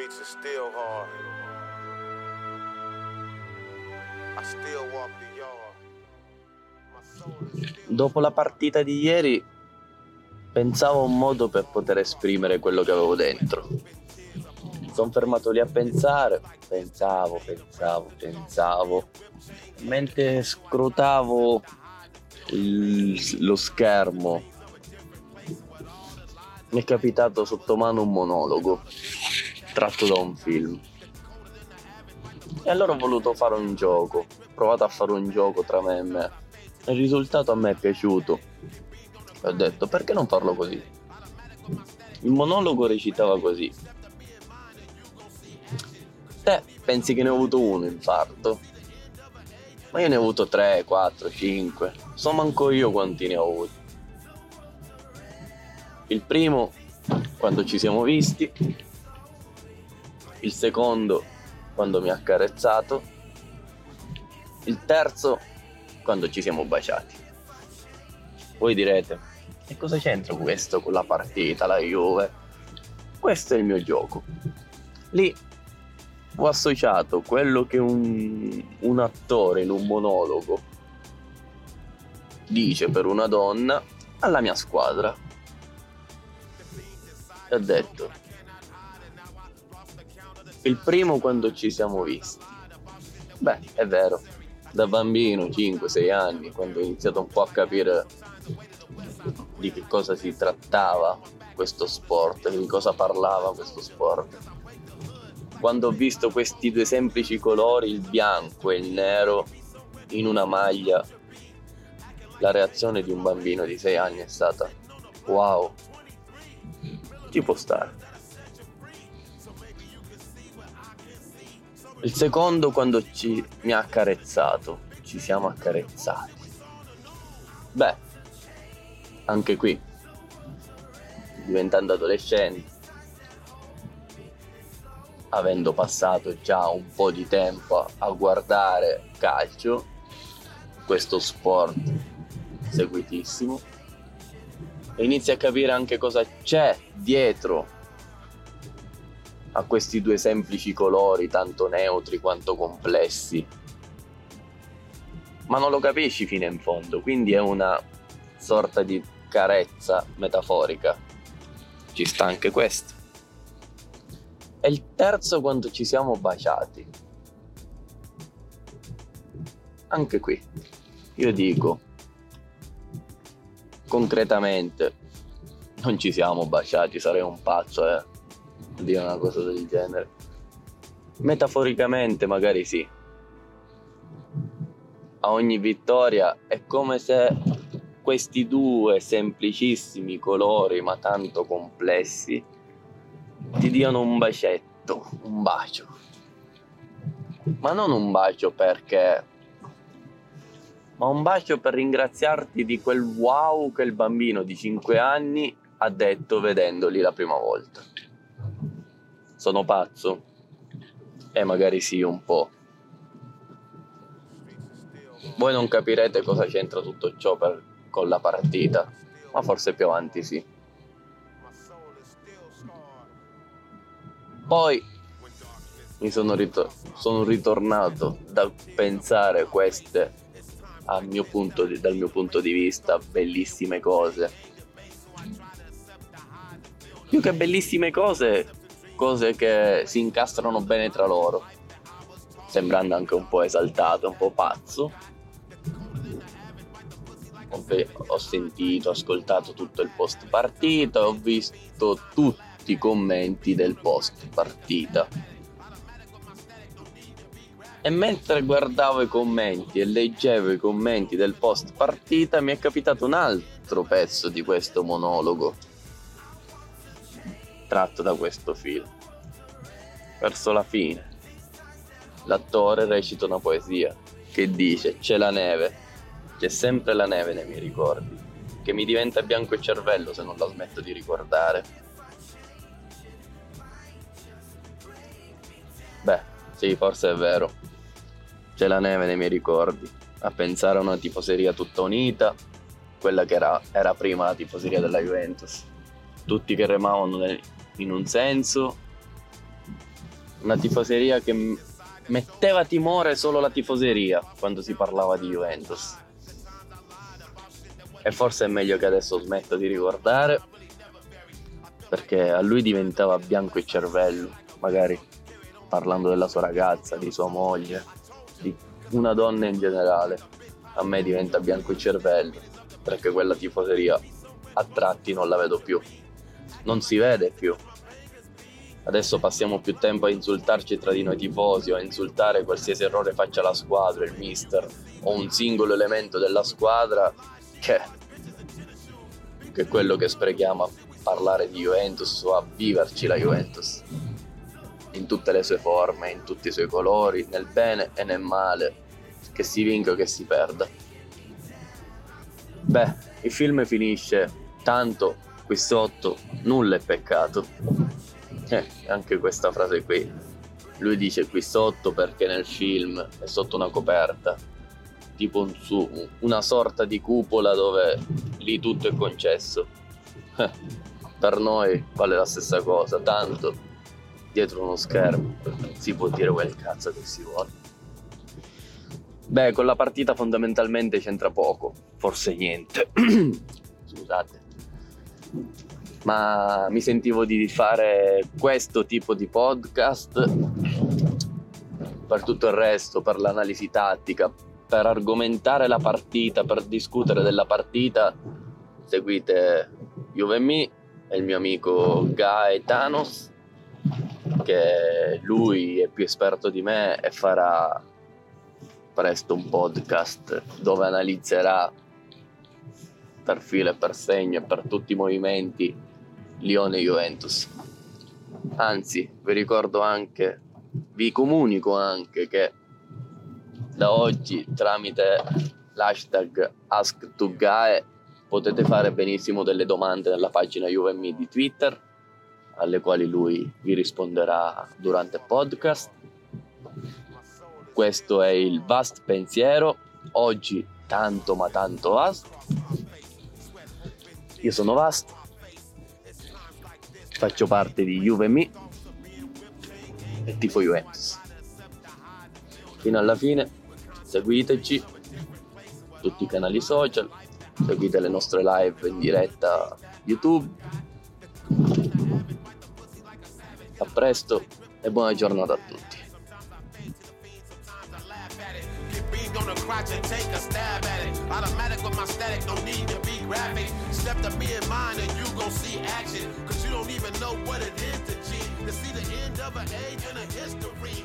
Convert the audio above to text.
Streets are still hard. I still walk the yard. Dopo la partita di ieri pensavo a un modo per poter esprimere quello che avevo dentro. Sono fermato lì a pensare, pensavo, pensavo, pensavo. Mentre scrutavo il- lo schermo mi è capitato sotto mano un monologo tratto da un film. E allora ho voluto fare un gioco, ho provato a fare un gioco tra me e me. Il risultato a me è piaciuto. E ho detto, perché non farlo così? Il monologo recitava così. Te pensi che ne ho avuto uno infarto? Ma io ne ho avuto 3, 4, 5. So manco io quanti ne ho avuti. Il primo, quando ci siamo visti. Il secondo, quando mi ha accarezzato. Il terzo, quando ci siamo baciati. Voi direte, e cosa c'entra questo con la partita, la Juve? Questo è il mio gioco. Lì ho associato quello che un, un attore in un monologo dice per una donna alla mia squadra. E ho detto, il primo quando ci siamo visti. Beh, è vero, da bambino, 5-6 anni, quando ho iniziato un po' a capire di che cosa si trattava questo sport, di cosa parlava questo sport. Quando ho visto questi due semplici colori, il bianco e il nero, in una maglia, la reazione di un bambino di 6 anni è stata wow, ci può stare. Il secondo quando ci, mi ha accarezzato, ci siamo accarezzati. Beh, anche qui, diventando adolescenti, avendo passato già un po' di tempo a, a guardare calcio, questo sport seguitissimo, e inizi a capire anche cosa c'è dietro a questi due semplici colori, tanto neutri quanto complessi. Ma non lo capisci fino in fondo, quindi è una sorta di carezza metaforica. Ci sta anche questo. E il terzo quando ci siamo baciati. Anche qui, io dico, concretamente, non ci siamo baciati, sarei un pazzo, eh dire una cosa del genere. Metaforicamente magari sì. A ogni vittoria è come se questi due semplicissimi colori ma tanto complessi ti diano un bacetto, un bacio. Ma non un bacio perché ma un bacio per ringraziarti di quel wow che il bambino di 5 anni ha detto vedendoli la prima volta. Sono pazzo? E magari sì, un po'. Voi non capirete cosa c'entra tutto ciò per- con la partita, ma forse più avanti sì. Poi mi sono, rito- sono ritornato da pensare queste, mio di- dal mio punto di vista, bellissime cose. Più che bellissime cose, cose che si incastrano bene tra loro, sembrando anche un po' esaltato, un po' pazzo. Ho, sentito, ho ascoltato tutto il post partita, ho visto tutti i commenti del post partita. E mentre guardavo i commenti e leggevo i commenti del post partita mi è capitato un altro pezzo di questo monologo tratto da questo film. Verso la fine, l'attore recita una poesia che dice c'è la neve, c'è sempre la neve nei miei ricordi, che mi diventa bianco il cervello se non la smetto di ricordare. Beh, sì, forse è vero. C'è la neve nei miei ricordi. A pensare a una tifoseria tutta unita, quella che era, era prima la tifoseria della Juventus. Tutti che remavano in un senso, una tifoseria che metteva timore solo la tifoseria quando si parlava di Juventus. E forse è meglio che adesso smetta di ricordare, perché a lui diventava bianco il cervello, magari parlando della sua ragazza, di sua moglie, di una donna in generale. A me diventa bianco il cervello, perché quella tifoseria a tratti non la vedo più. Non si vede più. Adesso passiamo più tempo a insultarci tra di noi tifosi o a insultare qualsiasi errore faccia la squadra, il mister o un singolo elemento della squadra che, che quello che sprechiamo a parlare di Juventus o a viverci la Juventus in tutte le sue forme, in tutti i suoi colori, nel bene e nel male, che si vinca o che si perda. Beh, il film finisce tanto qui sotto, nulla è peccato. Eh, anche questa frase qui. Lui dice qui sotto perché nel film è sotto una coperta, tipo un su, una sorta di cupola dove lì tutto è concesso. Eh, per noi vale la stessa cosa, tanto dietro uno schermo si può dire quel cazzo che si vuole. Beh, con la partita fondamentalmente c'entra poco, forse niente. Scusate. Ma mi sentivo di fare questo tipo di podcast per tutto il resto, per l'analisi tattica, per argomentare la partita, per discutere della partita. Seguite Juve Me e il mio amico Gaetanos che lui è più esperto di me e farà presto un podcast dove analizzerà per filo e per segno e per tutti i movimenti Lione Juventus. Anzi, vi ricordo anche, vi comunico anche che da oggi tramite l'hashtag AskToGae potete fare benissimo delle domande nella pagina JuveMe di Twitter alle quali lui vi risponderà durante il podcast. Questo è il Vast Pensiero, oggi tanto ma tanto Vast. Io sono Vast, faccio parte di Juve Me e tifo Juventus. Fino alla fine seguiteci tutti i canali social, seguite le nostre live in diretta YouTube a presto e buona giornata a tutti. it. Automatic with my static, no need to be graphic. Step to me in mine and you gon' see action. Cause you don't even know what it is to cheat. To see the end of an age and a history.